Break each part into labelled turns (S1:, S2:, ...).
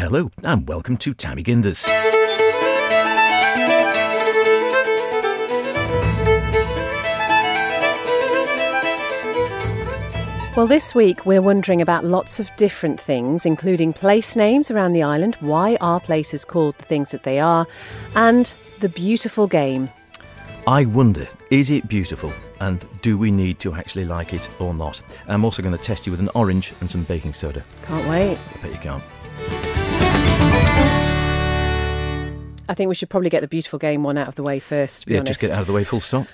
S1: Hello, and welcome to Tammy Ginders.
S2: Well, this week we're wondering about lots of different things, including place names around the island, why are places called the things that they are, and the beautiful game.
S1: I wonder, is it beautiful? And do we need to actually like it or not? I'm also going to test you with an orange and some baking soda.
S2: Can't wait.
S1: I bet you can't.
S2: I think we should probably get the beautiful game one out of the way first,
S1: Yeah,
S2: honest.
S1: just get out of the way, full stop.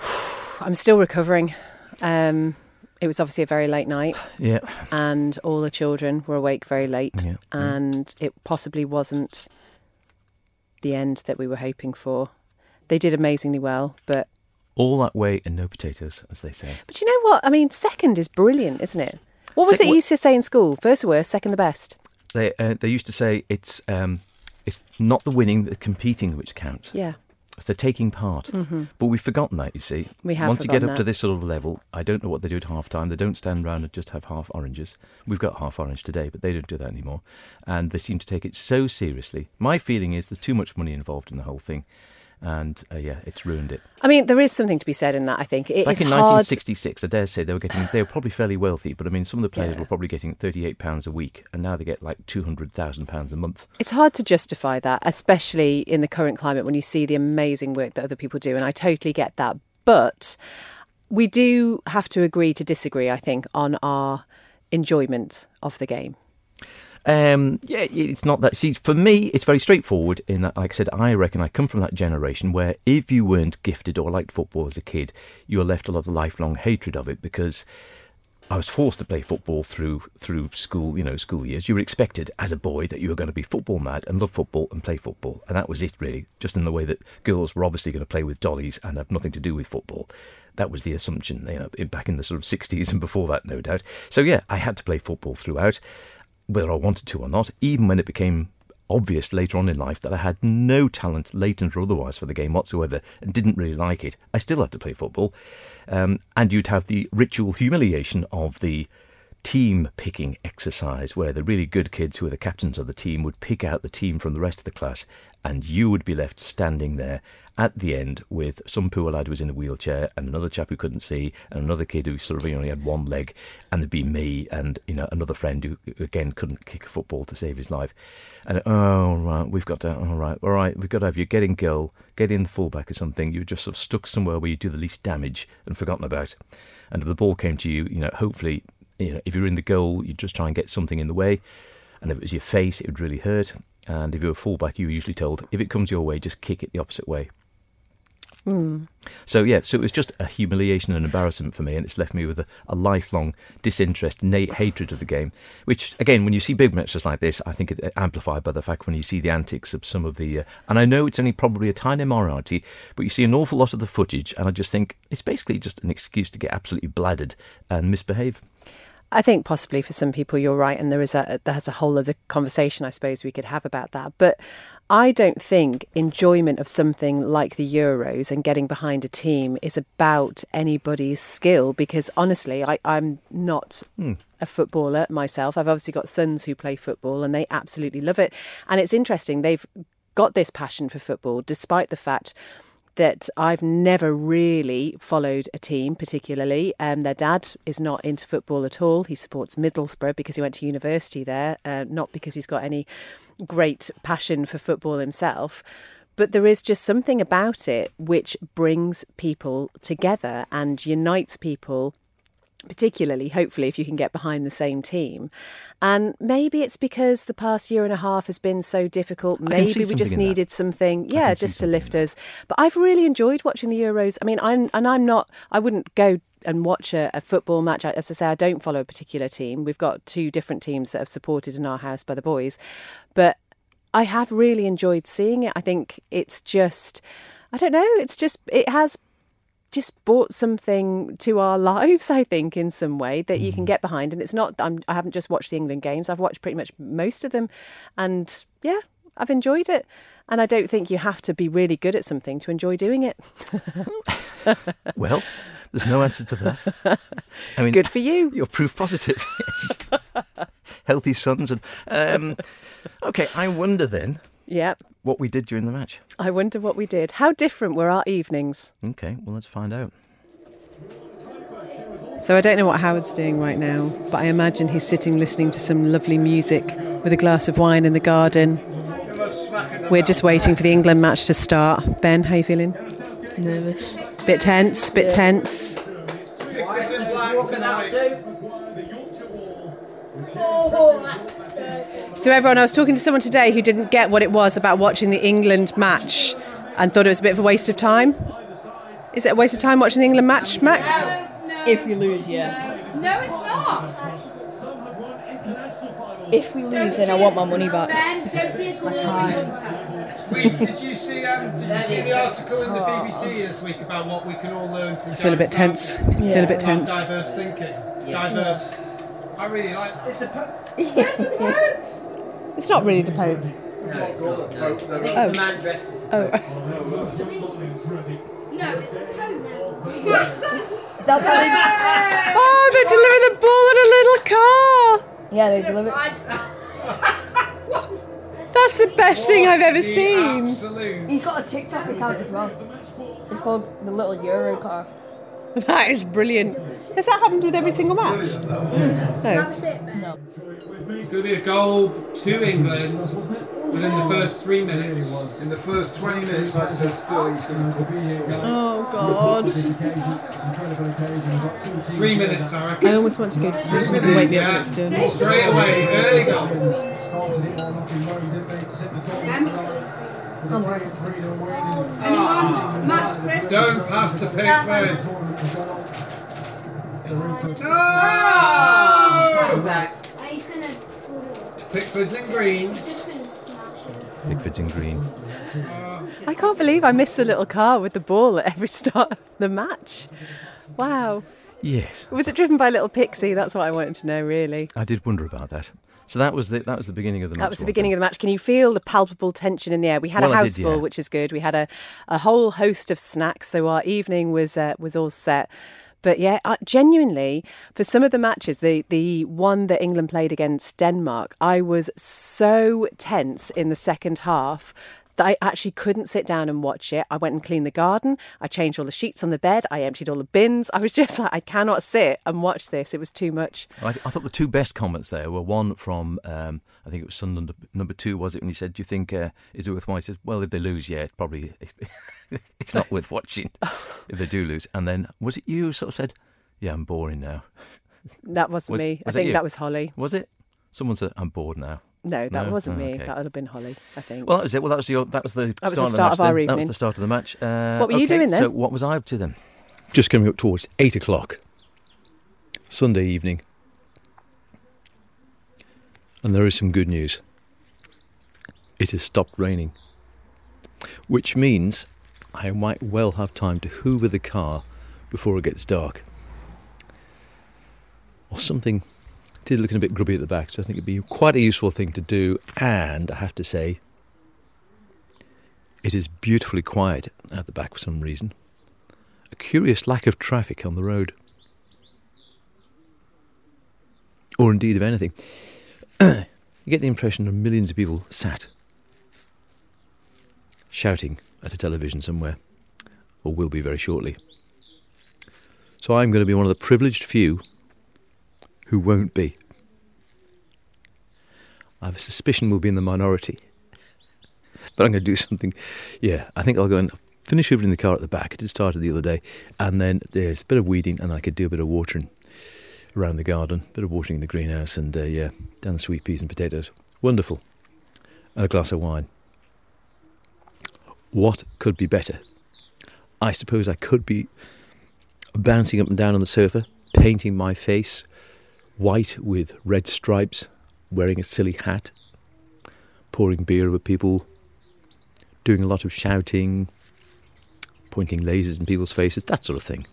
S2: I'm still recovering. Um, it was obviously a very late night,
S1: Yeah.
S2: and all the children were awake very late,
S1: Yeah,
S2: and it possibly wasn't the end that we were hoping for. They did amazingly well, but
S1: All that way and no potatoes, as they say.
S2: but you know what? I mean, second is brilliant, isn't it? What was it you used to say in school? First the worst, second the best.
S1: They uh, they used to say it's um, it's not the winning, the competing which counts.
S2: Yeah.
S1: It's the taking part. But we've forgotten that, you see.
S2: Mm-hmm. We have
S1: Once you get up to this sort of level, I don't know what they do at half time. They don't stand around and just have half oranges. We've got half orange today, but they don't do that anymore. And they seem to take it so seriously. My feeling is there's too much money involved in the whole thing. And uh, yeah, it's ruined it.
S2: I mean, there is something to be said in that. I think it
S1: Back in
S2: hard.
S1: 1966, I dare say they were getting, they were probably fairly wealthy, but I mean, some of the players
S2: Yeah.
S1: were probably getting £38 a week, and now they get like £200,000 a month.
S2: It's hard to justify that, especially in the current climate when you see the amazing work that other people do, and I totally get that. But we do have to agree to disagree, I think, on our enjoyment of the game.
S1: Um, yeah, it's not that. See, for me, it's very straightforward. In that, like I said, I reckon I come from that generation where if you weren't gifted or liked football as a kid, you were left a lot of lifelong hatred of it because I was forced to play football through through school, you know, school years. You were expected as a boy that you were going to be football mad and love football and play football, and that was it really. Just in the way that girls were obviously going to play with dollies and have nothing to do with football. That was the assumption, you know, back in the sort of sixties and before that, no doubt. So yeah, I had to play football throughout, whether I wanted to or not. Even when it became obvious later on in life that I had no talent, latent or otherwise, for the game whatsoever, and didn't really like it, I still had to play football. Um, and you'd have the ritual humiliation of the team picking exercise where the really good kids who were the captains of the team would pick out the team from the rest of the class and you would be left standing there at the end with some poor lad who was in a wheelchair and another chap who couldn't see and another kid who sort of only had one leg and there'd be me and you know another friend who again couldn't kick a football to save his life. And oh right we've got to all right all right we've got to have you get in goal get in the fullback or something. You were just sort of stuck somewhere where you do the least damage and forgotten about. And if the ball came to you you know hopefully you know, if you're in the goal, you just try and get something in the way. And if it was your face, it would really hurt. And if you were a fullback, you were usually told, if it comes your way, just kick it the opposite way. So, yeah, so it was just a humiliation and embarrassment for me, and it's left me with a, a lifelong disinterest, na- hatred of the game. Which, again, when you see big matches like this, I think it amplified by the fact when you see the antics of some of the. Uh, and I know it's only probably a tiny minority, but you see an awful lot of the footage, and I just think it's basically just an excuse to get absolutely bladdered and misbehave.
S2: I think possibly for some people you're right, and there is a there's a whole other conversation I suppose we could have about that. But I don't think enjoyment of something like the Euros and getting behind a team is about anybody's skill because honestly, I, I'm not hmm. a footballer myself. I've obviously got sons who play football and they absolutely love it. And it's interesting, they've got this passion for football despite the fact that I've never really followed a team particularly. Um, their dad is not into football at all. He supports Middlesbrough because he went to university there, uh, not because he's got any great passion for football himself. But there is just something about it which brings people together and unites people particularly hopefully if you can get behind the same team. And maybe it's because the past year and a half has been so difficult. Maybe we just
S1: in that.
S2: needed something yeah just to lift us. But i've really enjoyed watching the euros. I mean i'm and i'm not i wouldn't go and watch a, a football match. As i say i don't follow a particular team. We've got two different teams that have supported in our house by the boys. But i have really enjoyed seeing it. I think it's just i don't know it's just it has just brought something to our lives, I think, in some way that you can
S1: Mm.
S2: get behind. And it's not, I'm, I haven't just watched the England games, I've watched pretty much most of them. And yeah, I've enjoyed it. And I don't think you have to be really good at something to enjoy doing it.
S1: well, there's no answer to that.
S2: I mean, good for you.
S1: You're proof positive. Healthy sons and um, okay. I wonder then.
S2: Yep.
S1: What we did during the match.
S2: I wonder what we did. How different were our evenings?
S1: Okay. Well, let's find out.
S2: So I don't know what Howard's doing right now, but I imagine he's sitting listening to some lovely music with a glass of wine in the garden. We're just waiting for the England match to start. Ben, how you feeling?
S3: Nervous.
S2: Bit tense, bit yeah. tense. So everyone, I was talking to someone today who didn't get what it was about watching the England match and thought it was a bit of a waste of time. Is it a waste of time watching the England match, Max?
S3: If we lose, yeah.
S4: No, it's not.
S3: If we lose, then I want my money back.
S4: Ben, don't be a
S3: my
S5: time. Wait, did you see? Um, did you see the article in the BBC this week about what we can all learn from?
S2: I feel a bit tense. Yeah. Feel a bit tense.
S5: Diverse thinking. Yeah. Diverse. I really like.
S4: It's the Pope.
S2: It's not really the Pope.
S4: No, it's not. No. I think
S3: it's oh. the man dressed as the oh. Pope.
S4: Oh. No, it's the Pope. What's that?
S3: That's how they.
S2: Oh, they deliver the ball in a little car.
S3: Yeah, they deliver.
S2: That's the best thing I've ever seen.
S5: Absolute.
S3: He's got a TikTok account as well. It's called the Little Euro Car.
S2: That is brilliant. Has that happened with every single match?
S4: Mm.
S3: No. no.
S5: It's going to be a goal to England within the first three minutes.
S6: In the first 20 minutes, I said Sterling's going to
S2: cook. Oh, God.
S5: Three minutes, I reckon.
S2: I almost want to go to sleep and wake me up when it's done.
S5: Straight away, early goal.
S4: I'm ready. Anyone? Ah. Max, Chris?
S5: Don't pass to Pickford.
S4: No! He's gonna.
S5: Pickford's in green.
S4: He's just gonna smash it.
S1: Pickford's in green.
S2: I can't believe I missed the little car with the ball at every start of the match. Wow.
S1: Yes.
S2: Was it driven by little Pixie? That's what I wanted to know, really.
S1: I did wonder about that. So that was the that was the beginning of the match.
S2: That was the beginning of the match. Can you feel the palpable tension in the air? We had well, a house did, full, yeah. which is good. We had a, a whole host of snacks, so our evening was uh, was all set. But yeah, uh, genuinely, for some of the matches, the the one that England played against Denmark, I was so tense in the second half that I actually couldn't sit down and watch it. I went and cleaned the garden. I changed all the sheets on the bed. I emptied all the bins. I was just like, I cannot sit and watch this. It was too much.
S1: I, th- I thought the two best comments there were one from, um, I think it was Sunderland number two, was it? When he said, Do you think, uh, is it worth watching? He says, Well, if they lose, yeah, it's probably, it's not worth watching if they do lose. And then, was it you who sort of said, Yeah, I'm boring now?
S2: That wasn't was, me. Was I think that was Holly.
S1: Was it? Someone said, I'm bored now.
S2: No, that no? wasn't oh, me. Okay. That would have been Holly, I think.
S1: Well, that was it. Well, that was the that was the
S2: that
S1: was
S2: the start
S1: of,
S2: of, our
S1: evening.
S2: That
S1: was the start of the match. Uh,
S2: what were
S1: okay,
S2: you doing then?
S1: So, what was I up to then? Just coming up towards eight o'clock, Sunday evening, and there is some good news. It has stopped raining, which means I might well have time to hoover the car before it gets dark, or something did looking a bit grubby at the back, so I think it'd be quite a useful thing to do. And I have to say, it is beautifully quiet at the back for some reason. A curious lack of traffic on the road. Or indeed of anything. you get the impression of millions of people sat, shouting at a television somewhere, or will be very shortly. So I'm going to be one of the privileged few who won't be. I have a suspicion we'll be in the minority. but I'm going to do something. Yeah, I think I'll go and finish hoovering the car at the back. It started the other day. And then there's a bit of weeding, and I could do a bit of watering around the garden, a bit of watering in the greenhouse, and uh, yeah, down the sweet peas and potatoes. Wonderful. And a glass of wine. What could be better? I suppose I could be bouncing up and down on the sofa, painting my face white with red stripes, wearing a silly hat, pouring beer over people, doing a lot of shouting, pointing lasers in people's faces, that sort of thing.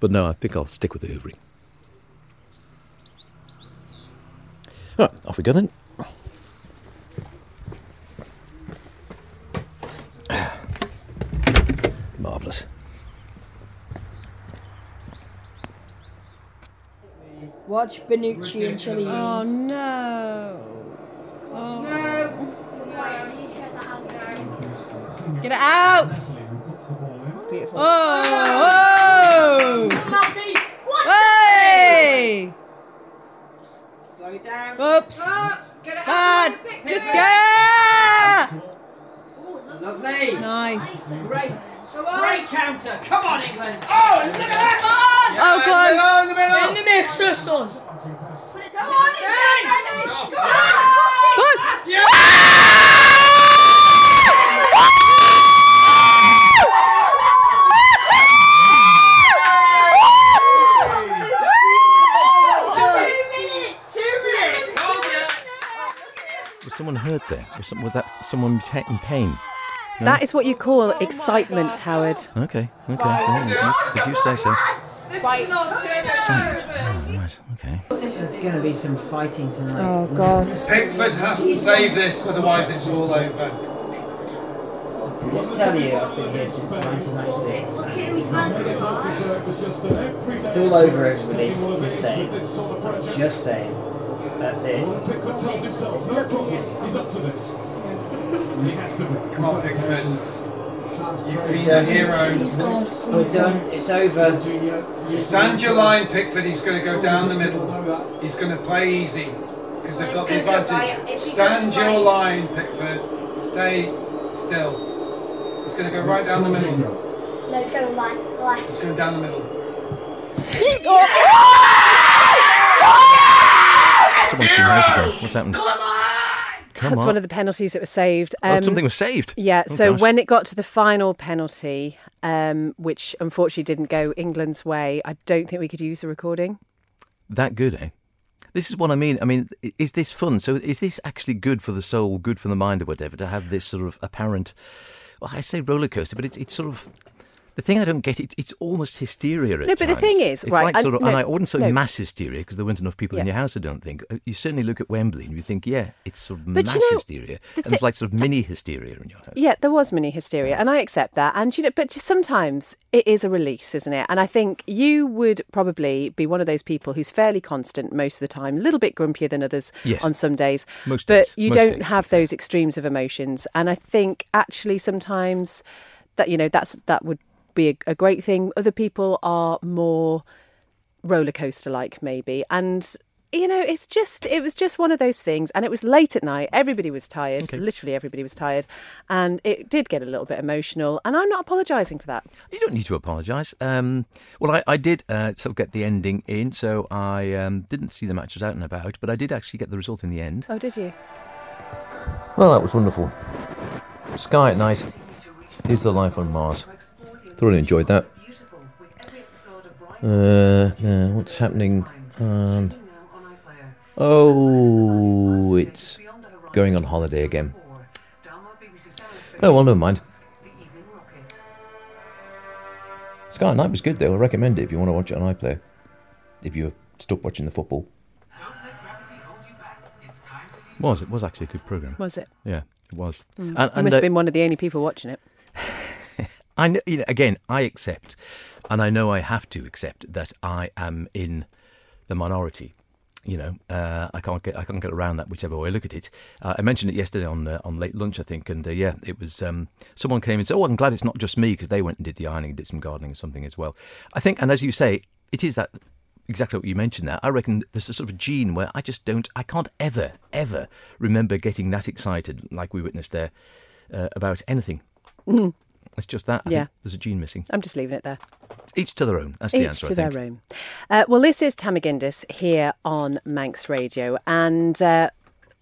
S1: But no, I think I'll stick with the hoovering. Right, off we go then.
S3: Watch Bonucci and Chile.
S2: Oh, oh no! Get it out!
S3: Beautiful.
S2: Oh! Oh! Hey!
S7: Slow it down.
S2: Oops!
S4: Get it
S2: Bad!
S4: out.
S2: Just
S4: it.
S2: go!
S7: Lovely.
S2: Nice.
S7: Great.
S4: Come on.
S7: Great counter. Come on, England. Oh, look at that.
S2: Oh, go on.
S5: In the middle, in the middle.
S3: Mister son.
S4: Come on, it's ready.
S2: Good.
S1: Was someone hurt there? Was, some, was that someone in pain? No?
S2: That is what you call excitement, Howard.
S1: Okay, okay. yeah, if, you, if you say so. Excitement. Oh, right, okay.
S7: There's going to be some fighting tonight.
S2: Oh God.
S5: Pickford has to save this, otherwise it's all over.
S7: Just tell you, I've been here since 1996. It's all over, everybody. Just saying. Just saying. That's it.
S5: Come on, Pickford. You've been a hero.
S7: We're done. It's over. Just
S5: Stand your line, Pickford. He's going to go down the middle. He's going to play easy because they've got the
S4: He's gonna go
S5: advantage.
S4: right- if he
S5: Stand your line, Pickford. Stay still. He's going to go right down the middle.
S8: No, it's going left. left.
S5: He's going down the middle.
S1: Someone's been out again. What's happened?
S2: That's
S1: on.
S2: one of the penalties that was saved.
S1: oh,
S2: Um,
S1: something was saved.
S2: Yeah,
S1: Oh,
S2: so
S1: gosh.
S2: when it got to the final penalty, um, which unfortunately didn't go England's way, I don't think we could use the recording.
S1: That good, eh? This is what I mean. I mean, is this fun? So, is this actually good for the soul, good for the mind, or whatever, to have this sort of apparent? Well, I say roller coaster, but it's it's sort of the thing I don't get. It, it's almost hysteria at
S2: No, but the thing is,
S1: it's
S2: right,
S1: like sort of,
S2: no,
S1: and I wouldn't say
S2: no.
S1: mass hysteria because there weren't enough people in your house. I don't think. Uh, You certainly look at Wembley and you think, yeah, it's sort of
S2: But
S1: mass
S2: you know,
S1: hysteria,
S2: the
S1: and it's like sort of mini hysteria in your house.
S2: Yeah, there was mini hysteria, and I accept that. And you know, but just sometimes it is a release, isn't it? And I think you would probably be one of those people who's fairly constant most of the time, a little bit grumpier than others
S1: Yes.
S2: on some days.
S1: Most
S2: but
S1: days,
S2: you
S1: most
S2: don't
S1: days,
S2: have those extremes of emotions. And I think actually sometimes that you know that's that would be a, a great thing. Other people are more roller coaster like maybe and you know it's just it was just one of those things and it was late at night everybody was tired
S1: Okay.
S2: literally everybody was tired and it did get a little bit emotional and i'm not apologizing for that
S1: You don't need to apologise. Um, well, I, I did uh, sort of get the ending in, so I um, didn't see the matches out and about, but I did actually get the result in the end.
S2: oh did you
S1: Well, that was wonderful. Sky at night is the life on Mars. Thoroughly enjoyed that. Uh, uh, what's happening? Um, oh, it's going on holiday again. Oh, well, never mind. Sky at Night was good, though. I recommend it if you want to watch it on iPlayer. If you're stuck watching the football. Was it was actually a good program?
S2: was it
S1: Yeah, it was. And,
S2: you must
S1: uh,
S2: have been one of the only people watching it
S1: I know, you know, again, I accept, and I know I have to accept that I am in the minority. You know, uh, I can't get I can't get around that whichever way I look at it. Uh, I mentioned it yesterday on uh, on late lunch, I think, and uh, yeah, it was um, someone came and said, "Oh, I'm glad it's not just me," because they went and did the ironing, and did some gardening or something as well. I think, and as you say, it is that exactly what you mentioned there. I reckon there's a sort of gene where I just don't, I can't ever, ever remember getting that excited like we witnessed there uh, about anything. It's just that. I
S2: Yeah.
S1: there's a gene missing.
S2: i'm just leaving it there
S1: Each to their own. That's the answer. Each to
S2: their own. Uh, well, this is Tammy Gindis here on Manx Radio, and uh,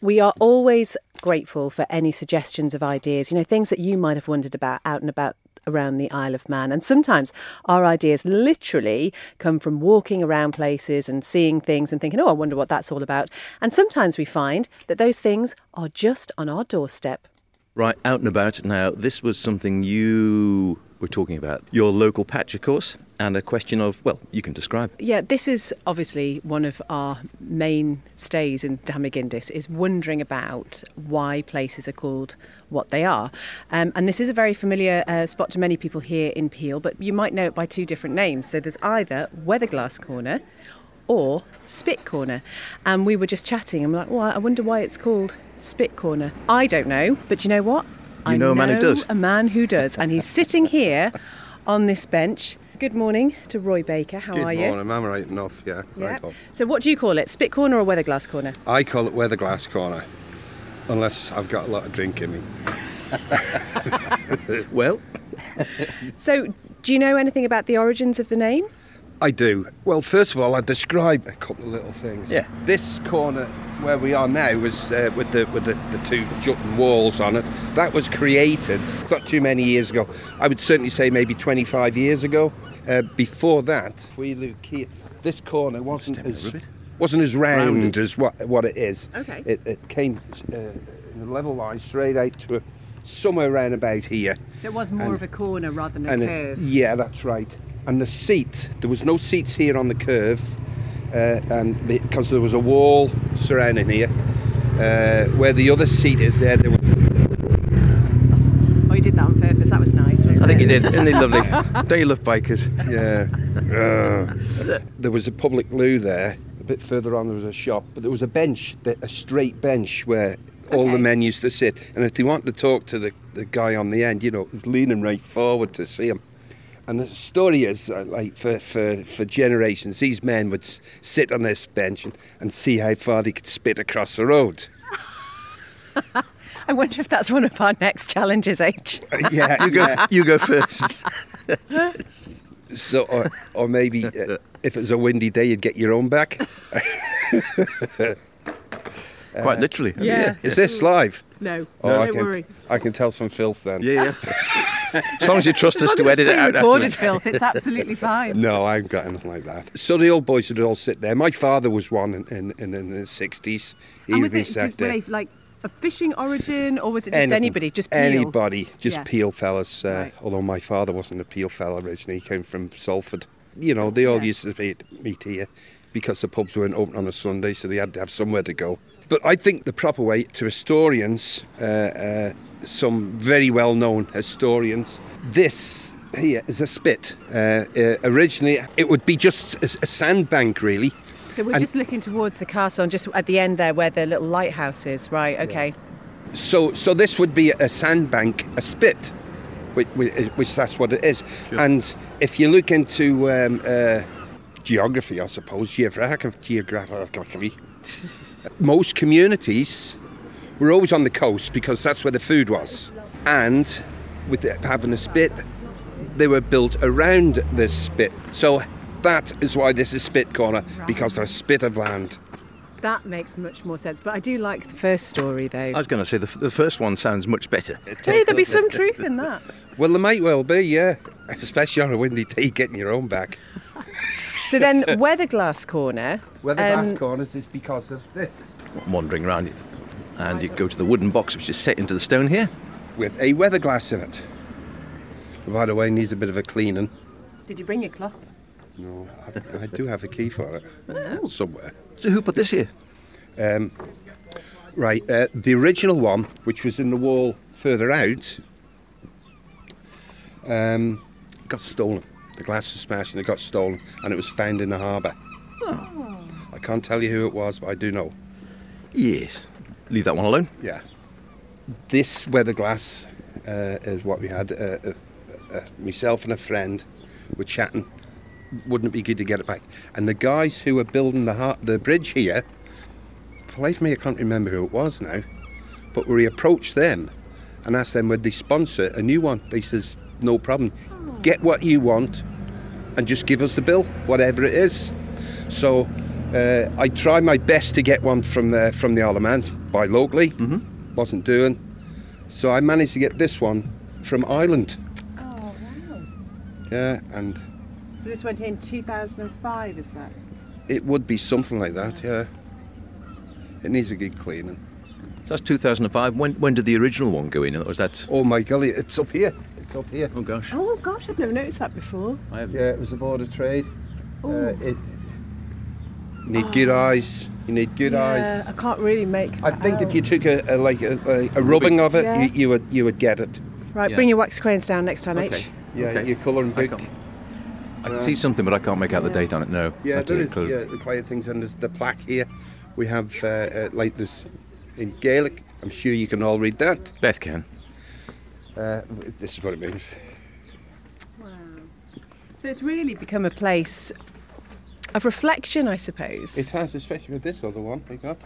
S2: we are always grateful for any suggestions of ideas. You know, things that you might have wondered about out and about around the Isle of Man. And sometimes our ideas literally come from walking around places and seeing things and thinking, oh, I wonder what that's all about. And sometimes we find that those things are just on our doorstep.
S1: Right, out and about now. This was something you were talking about. Your local patch, of course, and a question of, well, you can describe.
S2: Yeah, this is obviously one of our main stays in Damagindis is wondering about why places are called what they are. Um, and this is a very familiar uh, spot to many people here in Peel, but you might know it by two different names. So there's either Weatherglass Corner or Spit Corner. And we were just chatting. I'm like, well, I wonder why it's called Spit Corner. I don't know, but you know what?
S1: You
S2: I
S1: know a man who does.
S2: A man who does. And he's sitting here on this bench. Good morning to Roy Baker. How
S9: Good
S2: are you?
S9: Good morning, I'm right enough, yeah.
S2: Yeah.
S9: Right up.
S2: So, what do you call it? Spit Corner or Weatherglass Corner?
S9: I call it weatherglass corner, unless I've got a lot of drink in me.
S1: Well,
S2: So, do you know anything about the origins of the name?
S9: I do. Well, first of all, I describe a couple of little things.
S1: Yeah.
S9: This corner where we are now was uh, with the with the, the two jutting walls on it. That was created not too many years ago. I would certainly say maybe 25 years ago. Uh, before that, we look here. This corner wasn't as wasn't as round
S1: Rounded.
S9: as what what it is.
S2: Okay.
S9: It, it came uh, in a level line straight out to a, somewhere around about here.
S2: So, it was more
S9: And-
S2: of a corner rather than a curve.
S9: yeah, that's right. And the seat, there was no seats here on the curve, uh, and because there was a wall surrounding here, uh, where the other seat is there, there was
S2: Oh, you did that on purpose. That was nice. wasn't
S1: I think
S2: it?
S1: he did. Isn't he lovely? Don't you love bikers?
S9: yeah, Uh, there was a public loo there. A bit further on, there was a shop, but there was a bench, a straight bench where all the men used to sit. And if they wanted to talk to the, the guy on the end, you know, was leaning right forward to see him. And the story is, uh, like, for, for, for generations, these men would s- sit on this bench and, and see how far they could spit across the road.
S2: I wonder if that's one of our next challenges, H.
S9: yeah,
S1: You go. You go first.
S9: So, or, or maybe uh, if it was a windy day, you'd get your own back.
S1: Quite literally.
S2: Yeah.
S9: Is this live?
S2: No,
S9: Oh, I
S2: don't
S9: can,
S2: worry.
S9: I can tell some filth then.
S1: Yeah, yeah. As long as you trust us to edit it out
S2: recorded
S1: afterwards.
S2: filth, it's absolutely fine.
S9: No, I haven't got anything like that. So the old boys would all sit there. My father was one in, in, in, in the 60s. He
S2: And was
S9: be
S2: it
S9: sat
S2: did, were they like a fishing origin, or was it just
S9: Anything.
S2: anybody? Just peel?
S9: Anybody, just
S2: Yeah.
S9: Peel fellas. Uh,
S2: Right.
S9: Although my father wasn't a Peel fella originally, he came from Salford. You know, they all
S2: Yeah.
S9: used to meet, meet here because the pubs weren't open on a Sunday, so they had to have somewhere to go. But I think the proper way to historians, uh, uh, some very well known historians, this here is a spit. Uh, uh, originally, it would be just a, a sandbank, really.
S2: So we're
S9: And-
S2: just looking towards the castle, and just at the end there, where the little lighthouse is. Right. Okay.
S9: So, so this would be a sandbank, a spit, which, which that's what it is. And if you look into um, uh, geography, I suppose, geographic, geographically, most communities were always on the coast because that's where the food was. And with the, having a spit, they were built around this spit. So that is why this is Spit Corner, because of a spit of land.
S2: That makes much more sense. But I do like the first story, though.
S1: I was going to say the, f- the first one sounds much better.
S2: Tell you, there'll be some truth in that.
S9: Well, there might well be, yeah. Especially on a windy day, getting your own back.
S2: So then, Weatherglass Corner.
S9: Where the
S2: um,
S9: corners is because of this.
S1: Wandering around it. And you go to the wooden box, which is set into the stone here.
S9: With a weather glass in it. By the way, needs a bit of a cleaning.
S2: Did you bring your cloth?
S9: No, I, I do have a key for it somewhere.
S1: So who put this here?
S9: Um, right, uh, the original one, which was in the wall further out, um, got stolen. The glass was smashed and it got stolen, and it was found in the harbour. I can't tell you who it was, but I do know.
S1: Yes. Leave that one alone.
S9: Yeah. This weather glass uh, is what we had. Uh, uh, uh, myself and a friend were chatting. Wouldn't it be good to get it back? And the guys who were building the har- the bridge here, for the life of me, I can't remember who it was now, but we approached them and asked them would they sponsor a new one. They says no problem. Get what you want and just give us the bill, whatever it is. So uh, I tried my best to get one from the, from the Isle of Man, buy locally. Mm-hmm. Wasn't doing. So I managed to get this one from Ireland.
S2: Oh, wow.
S9: Yeah, and
S2: So this went in 2005, is that?
S9: it would be something like that. Yeah. It needs a good cleaning.
S1: So that's 2005. When, when did the original one go in? Or Was that?
S9: Oh my golly, it's up here. It's up here.
S1: Oh gosh.
S2: Oh gosh, I've never noticed that before.
S1: I have,
S9: Yeah, it was a board of trade. Uh,
S2: Oh.
S9: it, you need good eyes. You need good
S2: yeah,
S9: eyes.
S2: I can't really make.
S9: I
S2: that
S9: think if you took a, a like a, a, a rubbing of it,
S2: Yeah.
S9: you, you would you would get it.
S2: Right,
S1: Yeah.
S2: bring your wax crayons down next time,
S1: Okay.
S2: H.
S9: Yeah,
S1: Okay.
S9: your colouring
S1: I
S9: book.
S1: can't- I can see something, but I can't make out the date on it. No.
S9: Yeah,
S1: Have to
S9: there is
S1: include-
S9: yeah, the quiet things, and there's the plaque here. We have uh, uh, like this in Gaelic. I'm sure you can all read that.
S1: Beth can.
S9: Uh, this is what it means. Wow.
S2: So it's really become a place of reflection, I suppose.
S9: It has, especially with this other one we got.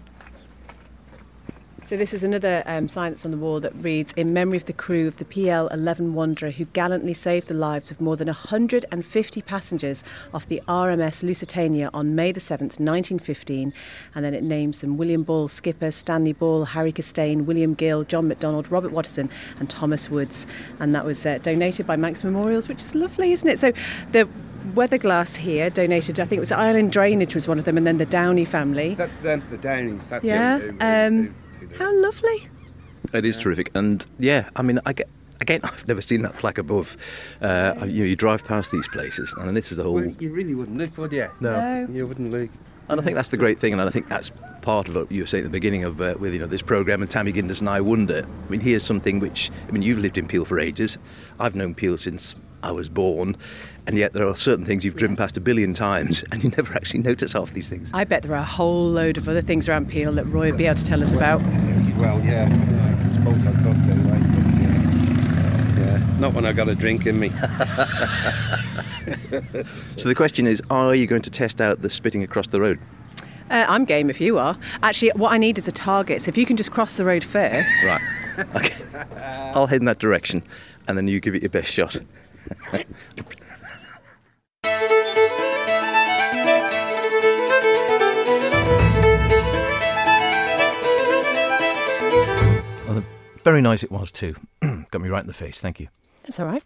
S2: So this is another um, sign that's on the wall that reads, "In memory of the crew of the PL 11 Wanderer who gallantly saved the lives of more than 150 passengers off the RMS Lusitania on May the 7th, 1915." And then it names them: William Ball, skipper; Stanley Ball, Harry Costain, William Gill, John McDonald, Robert Watterson, and Thomas Woods. And that was uh, donated by Manx Memorials, which is lovely, isn't it? So the weather glass here donated. I think it was Island Drainage was one of them, and then the Downey family.
S9: That's them, the Downies. That's
S2: Yeah.
S9: them, who- who-
S2: Um, how lovely.
S1: It is terrific, and yeah, I mean, I get. Again, I've never seen that plaque above. Uh, you, you drive past these places, and this is the whole.
S9: Well, you really wouldn't look, would you?
S2: No.
S9: You wouldn't look.
S1: And I think that's the great thing, and I think that's part of what you were saying at the beginning of uh, with you know this program. And Tammy Ginders and I wonder. I mean, here's something which I mean, you've lived in Peel for ages. I've known Peel since I was born, and yet there are certain things you've driven past a billion times, and you never actually notice half these things.
S2: I bet there are a whole load of other things around Peel that Roy would be able to tell us about.
S9: Well, yeah. I suppose I could do, right? Yeah. yeah. Not when I've got a drink in me.
S1: So the question is, are you going to test out the spitting across the road?
S2: Uh, I'm game if you are. Actually, what I need is a target. So if you can just cross the road first.
S1: Right. Okay. I'll head in that direction, and then you give it your best shot. Very nice it was too. Got me right in the face. Thank you.
S2: That's all right.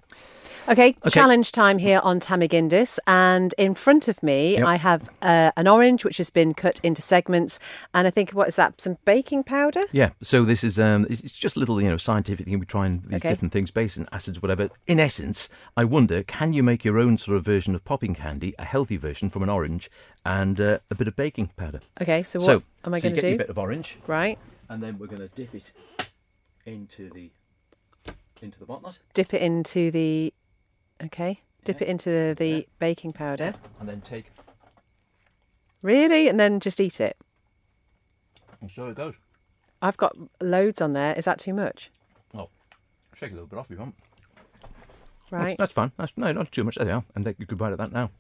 S2: Okay,
S1: Okay.
S2: challenge time here on Tamagindis. And in front of me,
S1: Yep.
S2: I have uh, an orange which has been cut into segments. And I think, what is that? Some baking powder?
S1: Yeah. So this is um, it's just a little you know scientific thing. We try and these
S2: Okay.
S1: different things, base and acids, whatever. In essence, I wonder, can you make your own sort of version of popping candy, a healthy version from an orange, and uh, a bit of baking powder?
S2: Okay, so what
S1: so
S2: am I
S1: so
S2: going to do?
S1: bit of orange,
S2: Right.
S1: and then we're going to dip it into the into the whatnot,
S2: Dip it into the. Okay. Dip it into the, the baking powder.
S1: and then take.
S2: Really? And then just eat it.
S1: And so it goes.
S2: I've got loads on there. Is that too much?
S1: Oh, shake a little bit off if you want. That's,
S2: Right.
S1: that's fine. That's no, not too much. There you are. And a good bite at that now.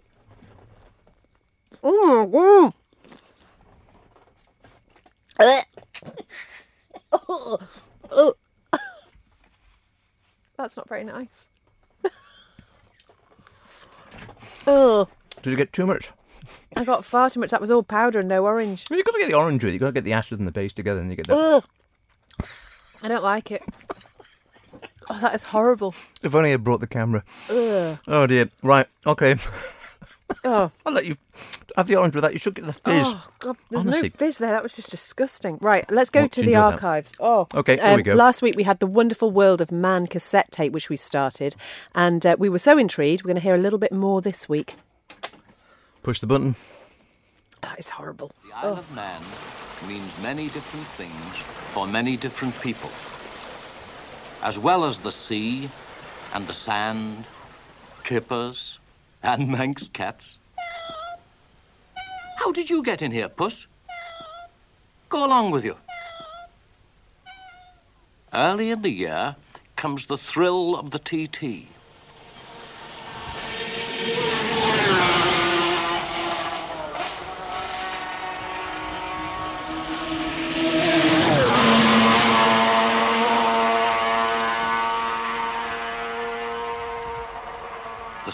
S2: Mm, mm. That's not very nice. Oh,
S1: Did you get too much?
S2: I got far too much. That was all powder and no orange.
S1: Well, you've got to get the orange with it. You've got to get the acid and the base together, and you get that.
S2: Ugh. I don't like it. Oh, that is horrible.
S1: If only I brought the camera.
S2: Ugh.
S1: Oh dear. Right. Okay.
S2: Oh,
S1: I'll let you have the orange with that. You should get the fizz.
S2: oh God, there's
S1: Honestly.
S2: no fizz there. That was just disgusting. Right, let's go
S1: Well,
S2: to the
S1: enjoyed that.
S2: archives. Oh,
S1: Okay, here we go.
S2: Last week we had the wonderful world of man cassette tape, which we started, and uh, we were so intrigued. We're going to hear a little bit more this week.
S1: Push the button.
S2: That is horrible.
S10: The Isle of Man means many different things for many different people. As well as the sea and the sand, kippers and Manx cats. How did you get in here, Puss? Go along with you. Early in the year comes the thrill of the TT.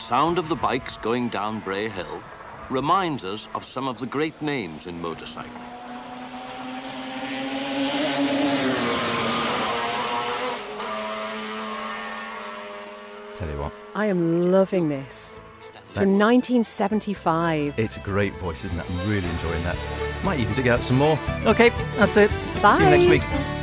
S10: Sound of the bikes going down Bray Hill reminds us of some of the great names in motorcycling.
S1: Tell you what,
S2: I am loving this. It's from 1975.
S1: it's a great voice, isn't it? I'm really enjoying that. Might even dig out some more. Okay, that's it. Bye. See you next week.